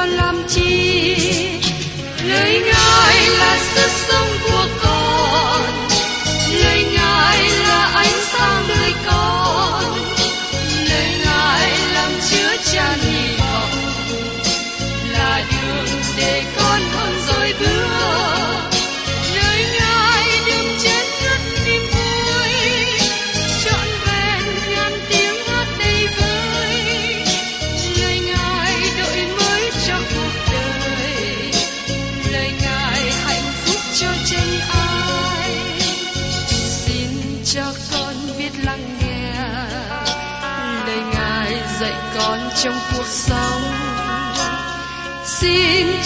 còn con làm chi? Lời ngài là sức sống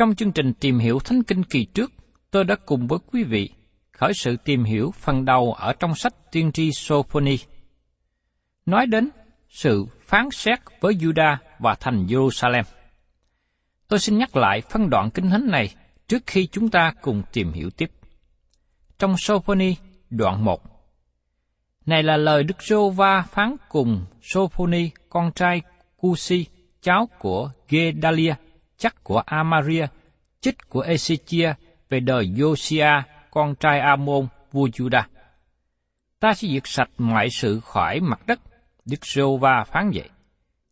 Trong chương trình tìm hiểu Thánh Kinh kỳ trước, tôi đã cùng với quý vị khởi sự tìm hiểu phần đầu ở trong sách tiên tri Sophoni. Nói đến sự phán xét với Juda và thành Jerusalem. Tôi xin nhắc lại phân đoạn kinh thánh này trước khi chúng ta cùng tìm hiểu tiếp. Trong Sophoni đoạn 1 Này là lời Đức Rô Va phán cùng Sophoni con trai Cusi, cháu của Gedalia, chắc của Amaria, chích của Ezechia về đời Josia, con trai Amon, vua Judah. Ta sẽ diệt sạch mọi sự khỏi mặt đất, Đức giê va phán vậy.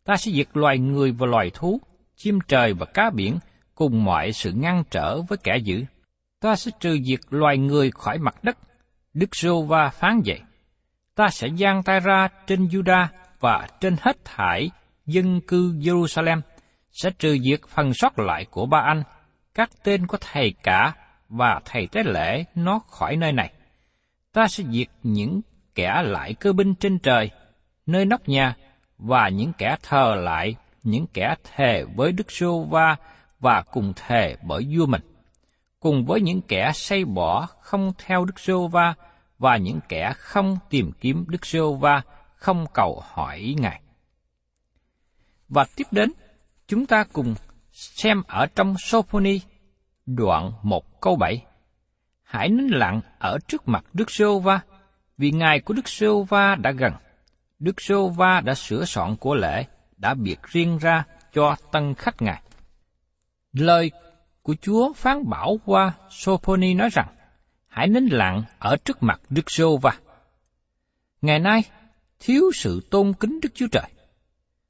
Ta sẽ diệt loài người và loài thú, chim trời và cá biển, cùng mọi sự ngăn trở với kẻ dữ. Ta sẽ trừ diệt loài người khỏi mặt đất, Đức giê va phán vậy. Ta sẽ giang tay ra trên Judah và trên hết thải dân cư Jerusalem, sẽ trừ diệt phần sót lại của ba anh, các tên của thầy cả và thầy tế lễ nó khỏi nơi này. Ta sẽ diệt những kẻ lại cơ binh trên trời, nơi nóc nhà, và những kẻ thờ lại những kẻ thề với Đức Sô Va và cùng thề bởi vua mình, cùng với những kẻ say bỏ không theo Đức Sô Va và những kẻ không tìm kiếm Đức Sô Va không cầu hỏi Ngài. Và tiếp đến, chúng ta cùng xem ở trong Sophoni đoạn 1 câu 7. Hãy nín lặng ở trước mặt Đức giê Va, vì ngày của Đức giê Va đã gần. Đức giê Va đã sửa soạn của lễ, đã biệt riêng ra cho tân khách Ngài. Lời của Chúa phán bảo qua Sophoni nói rằng, hãy nín lặng ở trước mặt Đức giê Va. Ngày nay, thiếu sự tôn kính Đức Chúa Trời.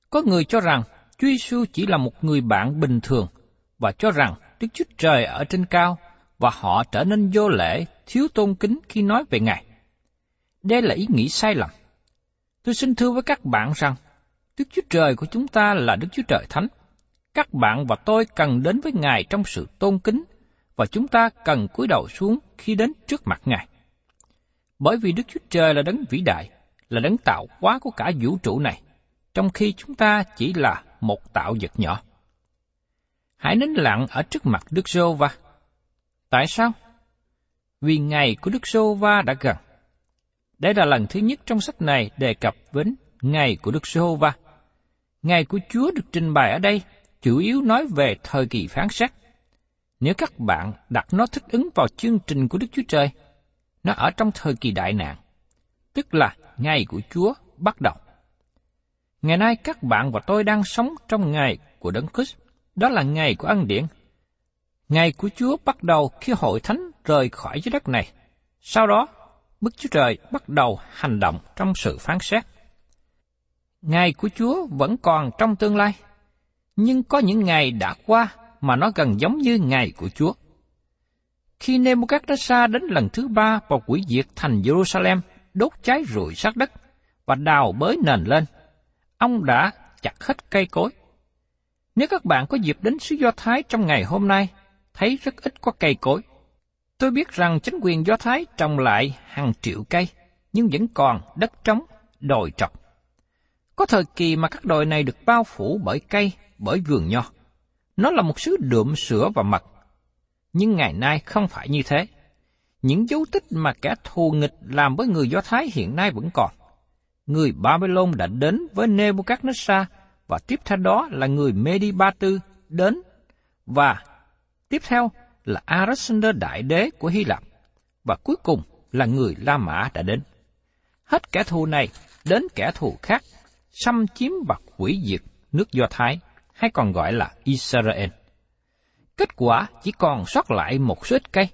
Có người cho rằng Chúa Giêsu chỉ là một người bạn bình thường và cho rằng Đức Chúa Trời ở trên cao và họ trở nên vô lễ, thiếu tôn kính khi nói về Ngài. Đây là ý nghĩ sai lầm. Tôi xin thưa với các bạn rằng, Đức Chúa Trời của chúng ta là Đức Chúa Trời Thánh. Các bạn và tôi cần đến với Ngài trong sự tôn kính, và chúng ta cần cúi đầu xuống khi đến trước mặt Ngài. Bởi vì Đức Chúa Trời là đấng vĩ đại, là đấng tạo hóa của cả vũ trụ này, trong khi chúng ta chỉ là một tạo vật nhỏ. Hãy nín lặng ở trước mặt Đức Sô Va. Tại sao? Vì ngày của Đức Sô Va đã gần. Đây là lần thứ nhất trong sách này đề cập đến ngày của Đức Sô Va. Ngày của Chúa được trình bày ở đây chủ yếu nói về thời kỳ phán xét. Nếu các bạn đặt nó thích ứng vào chương trình của Đức Chúa Trời, nó ở trong thời kỳ đại nạn, tức là ngày của Chúa bắt đầu. Ngày nay các bạn và tôi đang sống trong ngày của Đấng Christ, đó là ngày của ân điển. Ngày của Chúa bắt đầu khi hội thánh rời khỏi dưới đất này. Sau đó, Đức Chúa Trời bắt đầu hành động trong sự phán xét. Ngày của Chúa vẫn còn trong tương lai, nhưng có những ngày đã qua mà nó gần giống như ngày của Chúa. Khi Nebuchadnezzar đến lần thứ ba và quỷ diệt thành Jerusalem, đốt cháy rụi sát đất và đào bới nền lên, ông đã chặt hết cây cối. Nếu các bạn có dịp đến xứ Do Thái trong ngày hôm nay, thấy rất ít có cây cối. Tôi biết rằng chính quyền Do Thái trồng lại hàng triệu cây, nhưng vẫn còn đất trống, đồi trọc. Có thời kỳ mà các đồi này được bao phủ bởi cây, bởi vườn nho. Nó là một xứ đượm sữa và mật. Nhưng ngày nay không phải như thế. Những dấu tích mà kẻ thù nghịch làm với người Do Thái hiện nay vẫn còn. Người Babylon đã đến với Nebuchadnezzar và tiếp theo đó là người Medi Ba Tư đến và tiếp theo là Alexander Đại Đế của Hy Lạp và cuối cùng là người La Mã đã đến. Hết kẻ thù này đến kẻ thù khác, xâm chiếm và hủy diệt nước Do Thái, hay còn gọi là Israel. Kết quả chỉ còn sót lại một số ít cây.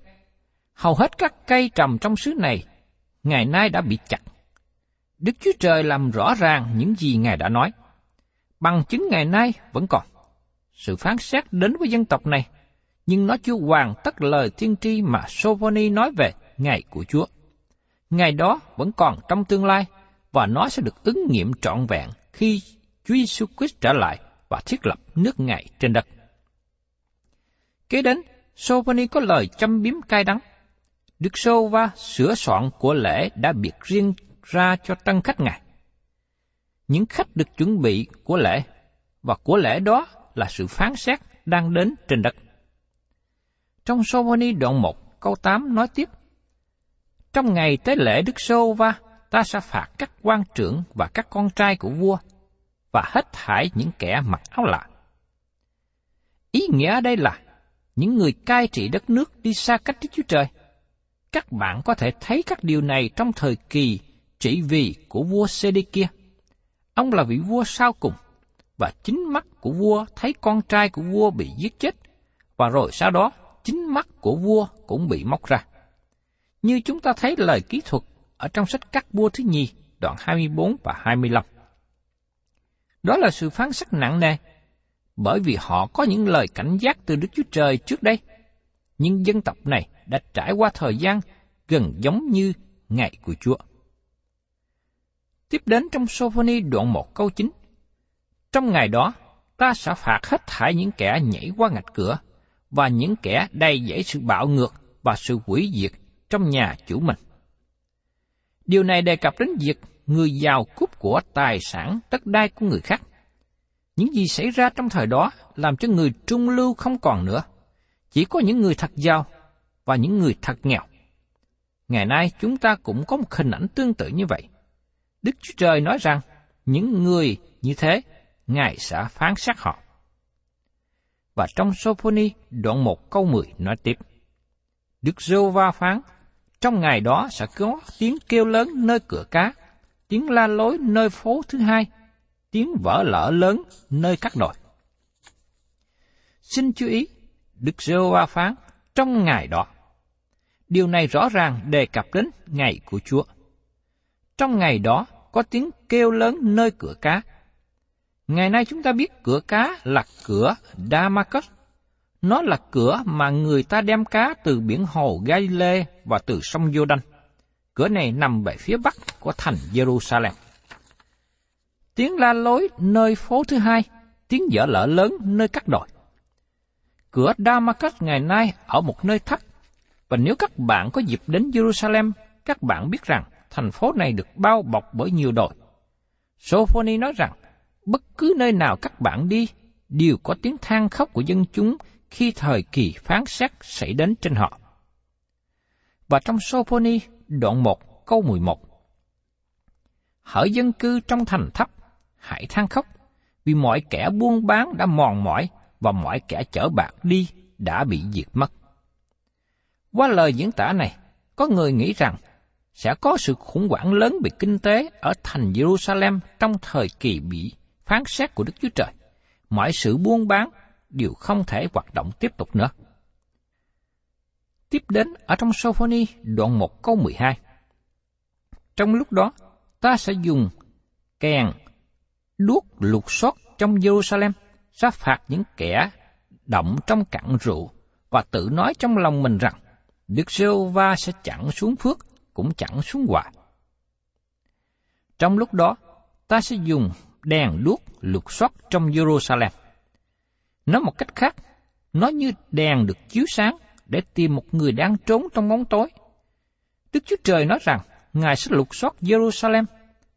Hầu hết các cây trồng trong xứ này ngày nay đã bị chặt. Đức Chúa Trời làm rõ ràng những gì Ngài đã nói. Bằng chứng ngày nay vẫn còn. Sự phán xét đến với dân tộc này, nhưng nó chưa hoàn tất lời tiên tri mà Sophoni nói về ngày của Chúa. Ngày đó vẫn còn trong tương lai, và nó sẽ được ứng nghiệm trọn vẹn khi Chúa Giêsu Christ trở lại và thiết lập nước Ngài trên đất. Kế đến, Sophoni có lời châm biếm cay đắng. Đức Sô va sửa soạn của lễ đã biệt riêng ra cho tân khách Ngài. Những khách được chuẩn bị của lễ, và của lễ đó là sự phán xét đang đến trên đất. Trong Sophoni đoạn 1 câu 8 nói tiếp, Trong ngày tế lễ Đức Sô Va, ta sẽ phạt các quan trưởng và các con trai của vua, và hết thải những kẻ mặc áo lạ. Ý nghĩa ở đây là, những người cai trị đất nước đi xa cách Đức Chúa Trời. Các bạn có thể thấy các điều này trong thời kỳ trị vì của vua sê đê kia Ông là vị vua sau cùng, và chính mắt của vua thấy con trai của vua bị giết chết, và rồi sau đó chính mắt của vua cũng bị móc ra. Như chúng ta thấy lời kỹ thuật ở trong sách các vua thứ nhì, đoạn 24 và 25. Đó là sự phán xét nặng nề, bởi vì họ có những lời cảnh giác từ Đức Chúa Trời trước đây. Nhưng dân tộc này đã trải qua thời gian gần giống như ngày của Chúa. Tiếp đến trong Sophoni đoạn 1 câu 9. Trong ngày đó, ta sẽ phạt hết thảy những kẻ nhảy qua ngạch cửa, và những kẻ đầy dẫy sự bạo ngược và sự quỷ diệt trong nhà chủ mình. Điều này đề cập đến việc người giàu cướp của tài sản đất đai của người khác. Những gì xảy ra trong thời đó làm cho người trung lưu không còn nữa. Chỉ có những người thật giàu và những người thật nghèo. Ngày nay chúng ta cũng có một hình ảnh tương tự như vậy. Đức Chúa Trời nói rằng những người như thế, Ngài sẽ phán xét họ. Và trong Sophoni đoạn 1 câu 10 nói tiếp. Đức giê va phán, trong ngày đó sẽ có tiếng kêu lớn nơi cửa cá, tiếng la lối nơi phố thứ hai, tiếng vỡ lỡ lớn nơi các đồi. Xin chú ý, Đức giê va phán, trong ngày đó. Điều này rõ ràng đề cập đến ngày của Chúa. Trong ngày đó có tiếng kêu lớn nơi cửa cá, Ngày nay chúng ta biết cửa cá là cửa Damascus. Nó là cửa mà người ta đem cá từ biển hồ Galilee và từ sông Jordan. Cửa này nằm về phía bắc của thành Jerusalem. Tiếng la lối nơi phố thứ hai, tiếng dở lỡ lớn nơi các đồi. Cửa Damascus ngày nay ở một nơi thấp, và nếu các bạn có dịp đến Jerusalem, các bạn biết rằng thành phố này được bao bọc bởi nhiều đồi. Sophoni nói rằng bất cứ nơi nào các bạn đi, đều có tiếng than khóc của dân chúng khi thời kỳ phán xét xảy đến trên họ. Và trong Sophoni đoạn 1 câu 11 Hỡi dân cư trong thành thấp, hãy than khóc, vì mọi kẻ buôn bán đã mòn mỏi và mọi kẻ chở bạc đi đã bị diệt mất. Qua lời diễn tả này, có người nghĩ rằng sẽ có sự khủng hoảng lớn về kinh tế ở thành Jerusalem trong thời kỳ bị phán xét của Đức Chúa Trời. Mọi sự buôn bán đều không thể hoạt động tiếp tục nữa. Tiếp đến ở trong Sophoni đoạn 1 câu 12. Trong lúc đó, ta sẽ dùng kèn, đuốc lục soát trong Jerusalem, sẽ phạt những kẻ động trong cặn rượu và tự nói trong lòng mình rằng Đức giê va sẽ chẳng xuống phước, cũng chẳng xuống hoài. Trong lúc đó, ta sẽ dùng đèn đuốc lục soát trong Jerusalem. Nói một cách khác, nó như đèn được chiếu sáng để tìm một người đang trốn trong bóng tối. Đức Chúa Trời nói rằng, Ngài sẽ lục soát Jerusalem,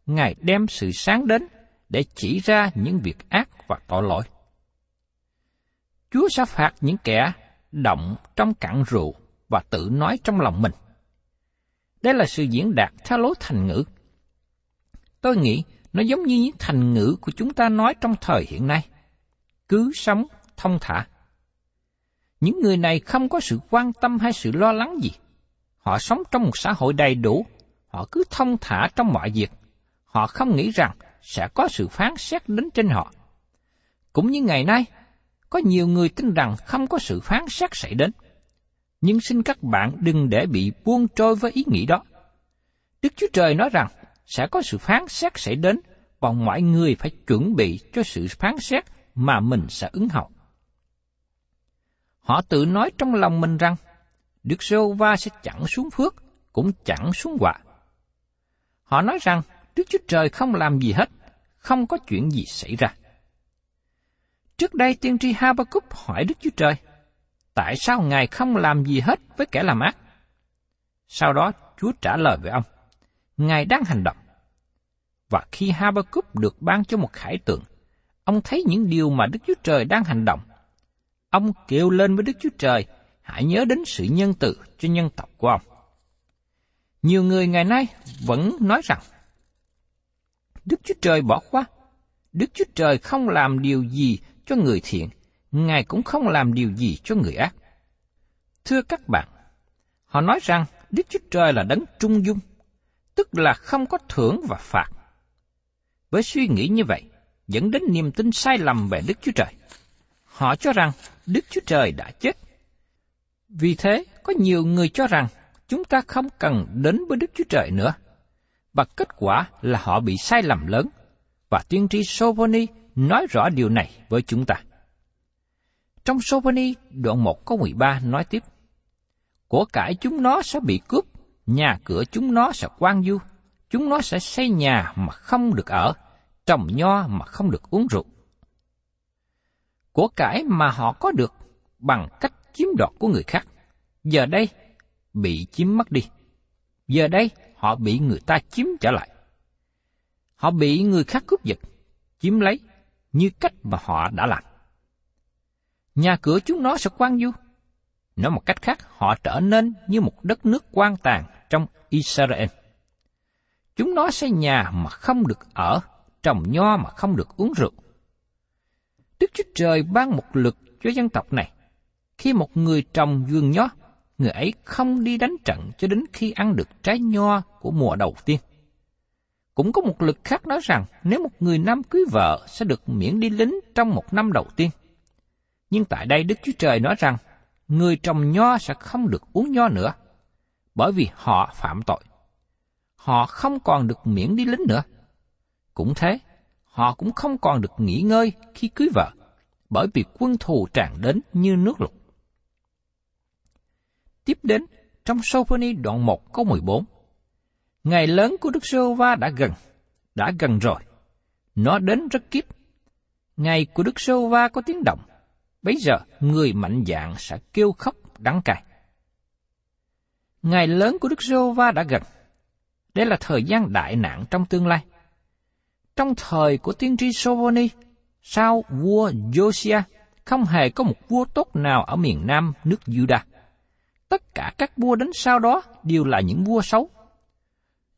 Ngài đem sự sáng đến để chỉ ra những việc ác và tội lỗi. Chúa sẽ phạt những kẻ động trong cặn rượu và tự nói trong lòng mình. Đây là sự diễn đạt theo lối thành ngữ. Tôi nghĩ nó giống như những thành ngữ của chúng ta nói trong thời hiện nay. Cứ sống thông thả. Những người này không có sự quan tâm hay sự lo lắng gì. Họ sống trong một xã hội đầy đủ, họ cứ thông thả trong mọi việc. Họ không nghĩ rằng sẽ có sự phán xét đến trên họ. Cũng như ngày nay, có nhiều người tin rằng không có sự phán xét xảy đến. Nhưng xin các bạn đừng để bị buông trôi với ý nghĩ đó. Đức Chúa Trời nói rằng sẽ có sự phán xét xảy đến và mọi người phải chuẩn bị cho sự phán xét mà mình sẽ ứng hậu. Họ tự nói trong lòng mình rằng Đức Sô va sẽ chẳng xuống phước, cũng chẳng xuống quả. Họ nói rằng Đức Chúa Trời không làm gì hết, không có chuyện gì xảy ra. Trước đây tiên tri Habakkuk hỏi Đức Chúa Trời, tại sao Ngài không làm gì hết với kẻ làm ác? Sau đó Chúa trả lời với ông, Ngài đang hành động. Và khi Habakkuk được ban cho một khải tượng, ông thấy những điều mà Đức Chúa Trời đang hành động. Ông kêu lên với Đức Chúa Trời, hãy nhớ đến sự nhân từ cho nhân tộc của ông. Nhiều người ngày nay vẫn nói rằng, Đức Chúa Trời bỏ qua, Đức Chúa Trời không làm điều gì cho người thiện, Ngài cũng không làm điều gì cho người ác. Thưa các bạn, họ nói rằng Đức Chúa Trời là đấng trung dung, tức là không có thưởng và phạt. Với suy nghĩ như vậy, dẫn đến niềm tin sai lầm về Đức Chúa Trời. Họ cho rằng Đức Chúa Trời đã chết. Vì thế, có nhiều người cho rằng chúng ta không cần đến với Đức Chúa Trời nữa. Và kết quả là họ bị sai lầm lớn, và tiên tri Sovoni nói rõ điều này với chúng ta. Trong Sovani đoạn 1 câu 13 nói tiếp, Của cải chúng nó sẽ bị cướp, nhà cửa chúng nó sẽ quan du, chúng nó sẽ xây nhà mà không được ở, trồng nho mà không được uống rượu. Của cải mà họ có được bằng cách chiếm đoạt của người khác, giờ đây bị chiếm mất đi. Giờ đây họ bị người ta chiếm trở lại. Họ bị người khác cướp giật, chiếm lấy như cách mà họ đã làm nhà cửa chúng nó sẽ quan du. Nói một cách khác, họ trở nên như một đất nước quan tàn trong Israel. Chúng nó xây nhà mà không được ở, trồng nho mà không được uống rượu. Đức Chúa Trời ban một lực cho dân tộc này. Khi một người trồng vườn nho, người ấy không đi đánh trận cho đến khi ăn được trái nho của mùa đầu tiên. Cũng có một lực khác nói rằng nếu một người nam cưới vợ sẽ được miễn đi lính trong một năm đầu tiên – nhưng tại đây Đức Chúa Trời nói rằng, người trồng nho sẽ không được uống nho nữa, bởi vì họ phạm tội. Họ không còn được miễn đi lính nữa. Cũng thế, họ cũng không còn được nghỉ ngơi khi cưới vợ, bởi vì quân thù tràn đến như nước lụt. Tiếp đến, trong Sophoni đoạn 1 câu 14, Ngày lớn của Đức giê va đã gần, đã gần rồi. Nó đến rất kiếp. Ngày của Đức giê va có tiếng động, Bây giờ, người mạnh dạng sẽ kêu khóc đắng cay. Ngày lớn của Đức giê va đã gần. Đây là thời gian đại nạn trong tương lai. Trong thời của tiên tri Sovoni, sau vua Josiah, không hề có một vua tốt nào ở miền nam nước Judah. Tất cả các vua đến sau đó đều là những vua xấu.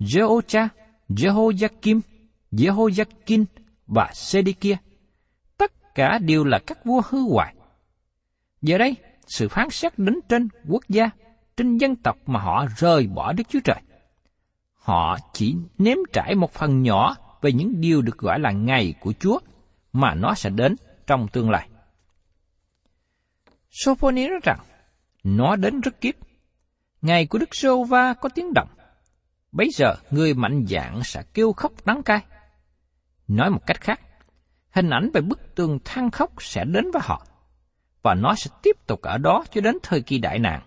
Jehocha, Jehoiakim, Jehoiakin và Sedikia cả đều là các vua hư hoại. Giờ đây, sự phán xét đến trên quốc gia, trên dân tộc mà họ rời bỏ Đức Chúa Trời. Họ chỉ nếm trải một phần nhỏ về những điều được gọi là ngày của Chúa mà nó sẽ đến trong tương lai. Sophoni nói rằng, nó đến rất kiếp. Ngày của Đức Sô Va có tiếng động. bây giờ người mạnh dạng sẽ kêu khóc đắng cay. Nói một cách khác, hình ảnh về bức tường than khóc sẽ đến với họ. Và nó sẽ tiếp tục ở đó cho đến thời kỳ đại nạn,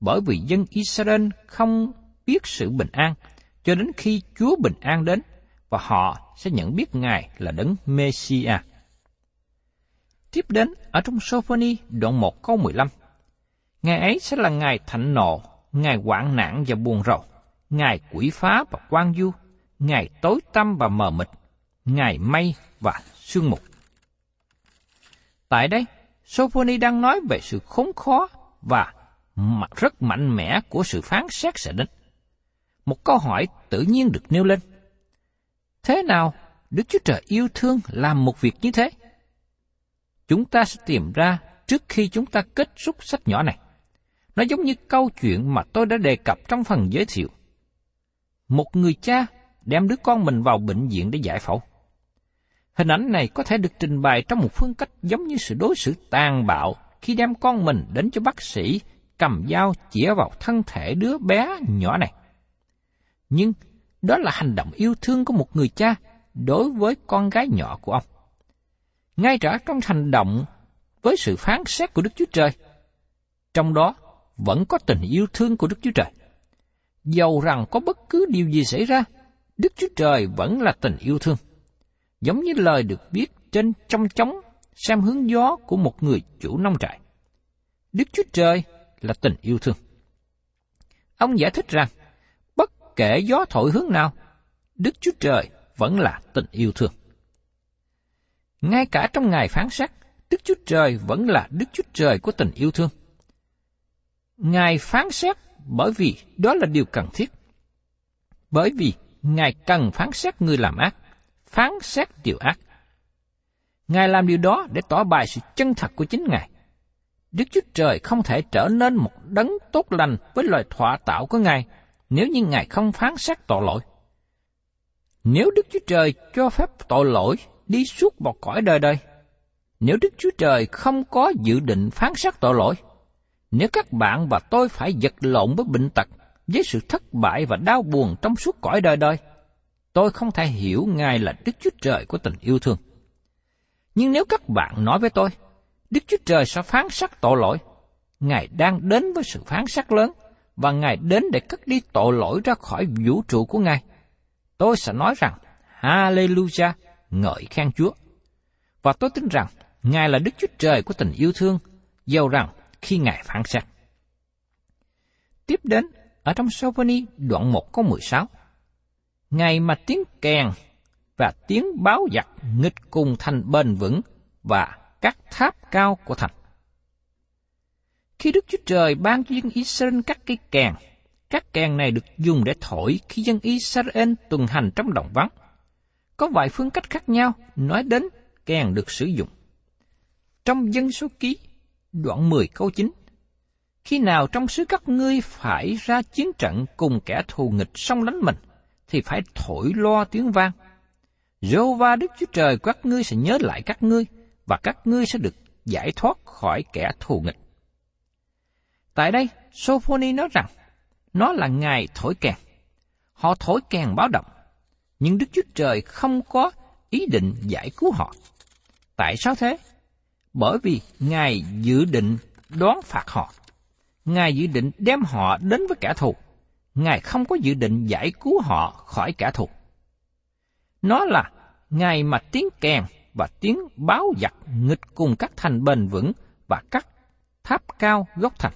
bởi vì dân Israel không biết sự bình an, cho đến khi Chúa bình an đến, và họ sẽ nhận biết Ngài là đấng Messiah. Tiếp đến, ở trong Sophoni đoạn 1 câu 15, Ngày ấy sẽ là ngày thạnh nộ, ngày hoạn nạn và buồn rầu, ngày quỷ phá và quan du, ngày tối tăm và mờ mịt, ngày mây và sương mù. Tại đây, Sophoni đang nói về sự khốn khó và rất mạnh mẽ của sự phán xét sẽ đến. Một câu hỏi tự nhiên được nêu lên. Thế nào Đức Chúa Trời yêu thương làm một việc như thế? Chúng ta sẽ tìm ra trước khi chúng ta kết thúc sách nhỏ này. Nó giống như câu chuyện mà tôi đã đề cập trong phần giới thiệu. Một người cha đem đứa con mình vào bệnh viện để giải phẫu. Hình ảnh này có thể được trình bày trong một phương cách giống như sự đối xử tàn bạo khi đem con mình đến cho bác sĩ cầm dao chĩa vào thân thể đứa bé nhỏ này. Nhưng đó là hành động yêu thương của một người cha đối với con gái nhỏ của ông. Ngay cả trong hành động với sự phán xét của Đức Chúa Trời, trong đó vẫn có tình yêu thương của Đức Chúa Trời. Dầu rằng có bất cứ điều gì xảy ra, Đức Chúa Trời vẫn là tình yêu thương. Giống như lời được viết trên trong chóng xem hướng gió của một người chủ nông trại. Đức Chúa Trời là tình yêu thương. Ông giải thích rằng, bất kể gió thổi hướng nào, Đức Chúa Trời vẫn là tình yêu thương. Ngay cả trong ngày phán xét, Đức Chúa Trời vẫn là Đức Chúa Trời của tình yêu thương. Ngài phán xét bởi vì đó là điều cần thiết. Bởi vì Ngài cần phán xét người làm ác, phán xét điều ác. Ngài làm điều đó để tỏ bài sự chân thật của chính Ngài. Đức Chúa Trời không thể trở nên một đấng tốt lành với loài thọa tạo của Ngài nếu như Ngài không phán xét tội lỗi. Nếu Đức Chúa Trời cho phép tội lỗi đi suốt một cõi đời đời, nếu Đức Chúa Trời không có dự định phán xét tội lỗi, nếu các bạn và tôi phải vật lộn với bệnh tật, với sự thất bại và đau buồn trong suốt cõi đời đời, tôi không thể hiểu Ngài là Đức Chúa Trời của tình yêu thương. Nhưng nếu các bạn nói với tôi, Đức Chúa Trời sẽ phán xét tội lỗi, Ngài đang đến với sự phán xét lớn, và Ngài đến để cất đi tội lỗi ra khỏi vũ trụ của Ngài. Tôi sẽ nói rằng, Hallelujah, ngợi khen Chúa. Và tôi tin rằng, Ngài là Đức Chúa Trời của tình yêu thương, dầu rằng khi Ngài phán xét. Tiếp đến, ở trong Sovani đoạn 1 câu 16, Ngày mà tiếng kèn và tiếng báo giặc nghịch cùng thành bền vững và các tháp cao của thành. Khi Đức Chúa Trời ban cho dân Israel các cây kèn, các kèn này được dùng để thổi khi dân Israel tuần hành trong đồng vắng. Có vài phương cách khác nhau nói đến kèn được sử dụng. Trong dân số ký, đoạn 10 câu 9, Khi nào trong xứ các ngươi phải ra chiến trận cùng kẻ thù nghịch song đánh mình, thì phải thổi loa tiếng vang. Jehovah Đức Chúa Trời các ngươi sẽ nhớ lại các ngươi, và các ngươi sẽ được giải thoát khỏi kẻ thù nghịch. Tại đây, Sophoni nói rằng, nó là ngày thổi kèn. Họ thổi kèn báo động, nhưng Đức Chúa Trời không có ý định giải cứu họ. Tại sao thế? Bởi vì Ngài dự định đoán phạt họ. Ngài dự định đem họ đến với kẻ thù. Ngài không có dự định giải cứu họ khỏi kẻ thù. Nó là ngày mà tiếng kèn và tiếng báo giặc nghịch cùng các thành bền vững và các tháp cao gốc thành.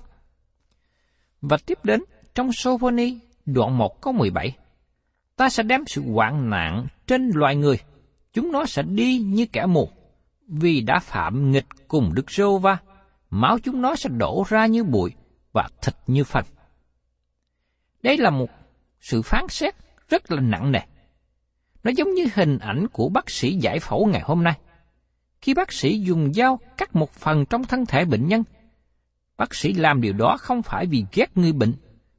Và tiếp đến trong Sophoni đoạn 1 câu 17, ta sẽ đem sự hoạn nạn trên loài người, chúng nó sẽ đi như kẻ mù, vì đã phạm nghịch cùng Đức Rô Va, máu chúng nó sẽ đổ ra như bụi và thịt như phân. Đây là một sự phán xét rất là nặng nề. Nó giống như hình ảnh của bác sĩ giải phẫu ngày hôm nay. Khi bác sĩ dùng dao cắt một phần trong thân thể bệnh nhân, bác sĩ làm điều đó không phải vì ghét người bệnh,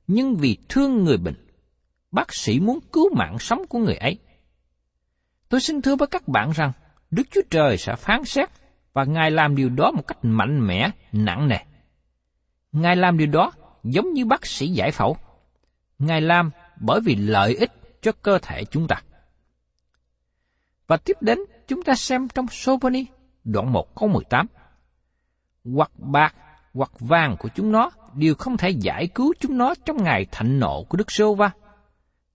nhưng vì thương người bệnh. Bác sĩ muốn cứu mạng sống của người ấy. Tôi xin thưa với các bạn rằng, Đức Chúa Trời sẽ phán xét và Ngài làm điều đó một cách mạnh mẽ, nặng nề. Ngài làm điều đó giống như bác sĩ giải phẫu. Ngài làm bởi vì lợi ích cho cơ thể chúng ta. Và tiếp đến, chúng ta xem trong Soponi, đoạn 1 câu 18. Hoặc bạc, hoặc vàng của chúng nó đều không thể giải cứu chúng nó trong ngày thạnh nộ của Đức Sô Va.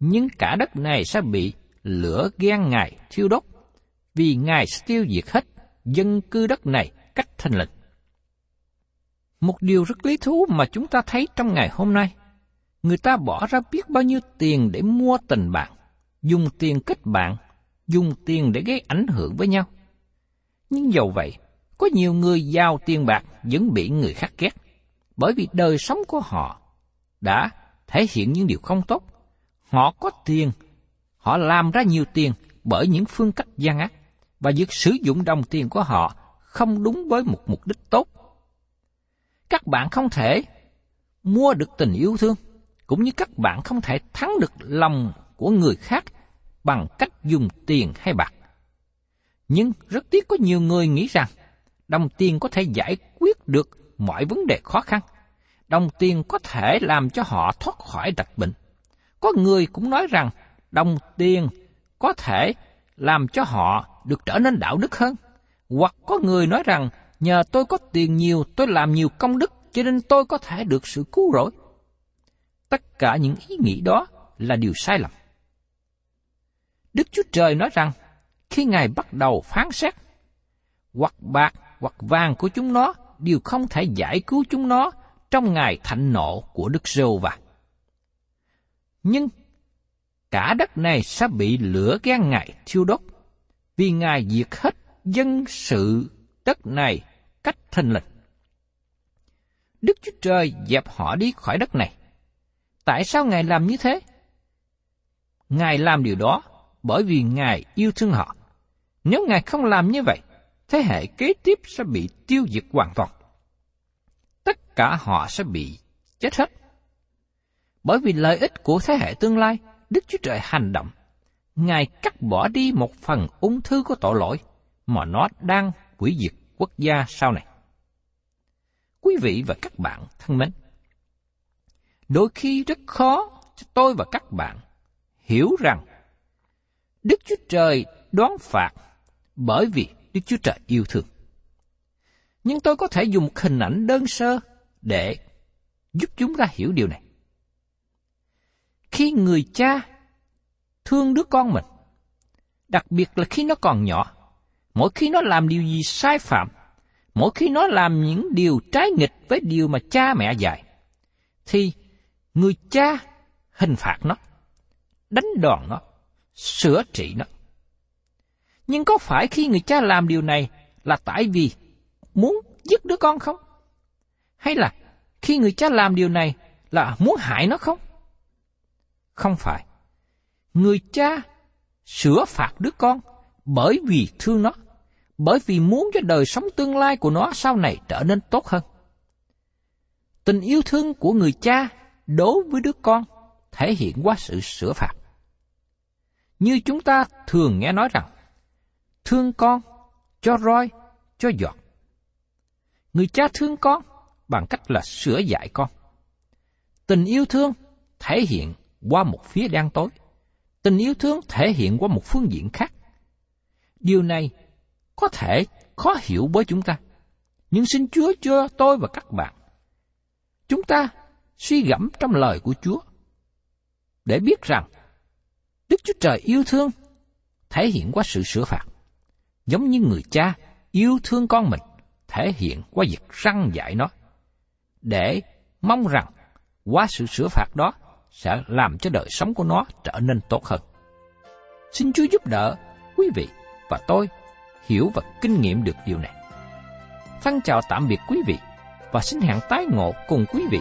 Nhưng cả đất này sẽ bị lửa ghen Ngài thiêu đốt, vì Ngài sẽ tiêu diệt hết dân cư đất này cách thanh lịch. Một điều rất lý thú mà chúng ta thấy trong ngày hôm nay, người ta bỏ ra biết bao nhiêu tiền để mua tình bạn, dùng tiền kết bạn, dùng tiền để gây ảnh hưởng với nhau. Nhưng dầu vậy, có nhiều người giàu tiền bạc vẫn bị người khác ghét, bởi vì đời sống của họ đã thể hiện những điều không tốt. Họ có tiền, họ làm ra nhiều tiền bởi những phương cách gian ác, và việc sử dụng đồng tiền của họ không đúng với một mục đích tốt. Các bạn không thể mua được tình yêu thương, cũng như các bạn không thể thắng được lòng của người khác bằng cách dùng tiền hay bạc. Nhưng rất tiếc có nhiều người nghĩ rằng đồng tiền có thể giải quyết được mọi vấn đề khó khăn. Đồng tiền có thể làm cho họ thoát khỏi đặc bệnh. Có người cũng nói rằng đồng tiền có thể làm cho họ được trở nên đạo đức hơn. Hoặc có người nói rằng nhờ tôi có tiền nhiều, tôi làm nhiều công đức, cho nên tôi có thể được sự cứu rỗi. Tất cả những ý nghĩ đó là điều sai lầm. Đức Chúa Trời nói rằng, khi Ngài bắt đầu phán xét, hoặc bạc hoặc vàng của chúng nó đều không thể giải cứu chúng nó trong ngày thạnh nộ của Đức Rêu và. Nhưng cả đất này sẽ bị lửa ghen Ngài thiêu đốt, vì Ngài diệt hết dân sự đất này cách thanh lịch. Đức Chúa Trời dẹp họ đi khỏi đất này. Tại sao Ngài làm như thế? Ngài làm điều đó bởi vì Ngài yêu thương họ. Nếu Ngài không làm như vậy, thế hệ kế tiếp sẽ bị tiêu diệt hoàn toàn. Tất cả họ sẽ bị chết hết. Bởi vì lợi ích của thế hệ tương lai, Đức Chúa Trời hành động. Ngài cắt bỏ đi một phần ung thư của tội lỗi mà nó đang hủy diệt quốc gia sau này. Quý vị và các bạn thân mến, đôi khi rất khó cho tôi và các bạn hiểu rằng Đức Chúa Trời đoán phạt bởi vì Đức Chúa Trời yêu thương. Nhưng tôi có thể dùng một hình ảnh đơn sơ để giúp chúng ta hiểu điều này. Khi người cha thương đứa con mình, đặc biệt là khi nó còn nhỏ, mỗi khi nó làm điều gì sai phạm, mỗi khi nó làm những điều trái nghịch với điều mà cha mẹ dạy, thì người cha hình phạt nó, đánh đòn nó, sửa trị nó. Nhưng có phải khi người cha làm điều này là tại vì muốn giết đứa con không? Hay là khi người cha làm điều này là muốn hại nó không? Không phải. Người cha sửa phạt đứa con bởi vì thương nó, bởi vì muốn cho đời sống tương lai của nó sau này trở nên tốt hơn. Tình yêu thương của người cha đối với đứa con thể hiện qua sự sửa phạt. Như chúng ta thường nghe nói rằng, thương con, cho roi, cho giọt. Người cha thương con bằng cách là sửa dạy con. Tình yêu thương thể hiện qua một phía đen tối. Tình yêu thương thể hiện qua một phương diện khác. Điều này có thể khó hiểu với chúng ta. Nhưng xin Chúa cho tôi và các bạn. Chúng ta suy gẫm trong lời của Chúa, để biết rằng Đức Chúa Trời yêu thương thể hiện qua sự sửa phạt. Giống như người cha yêu thương con mình thể hiện qua việc răng dạy nó. Để mong rằng qua sự sửa phạt đó sẽ làm cho đời sống của nó trở nên tốt hơn. Xin Chúa giúp đỡ quý vị và tôi hiểu và kinh nghiệm được điều này. Thân chào tạm biệt quý vị và xin hẹn tái ngộ cùng quý vị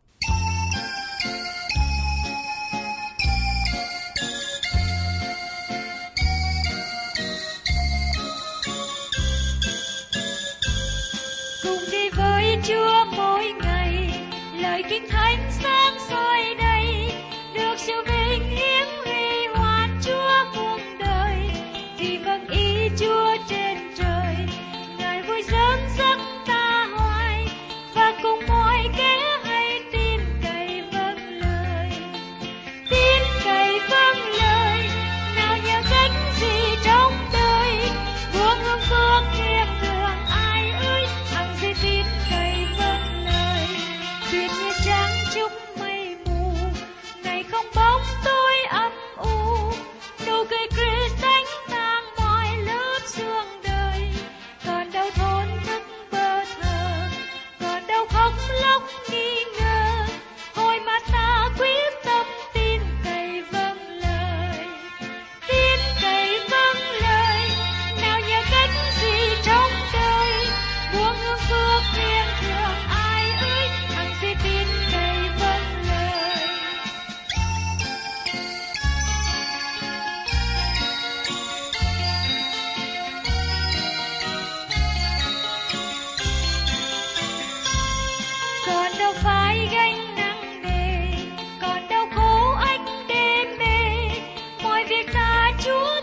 पिता चूत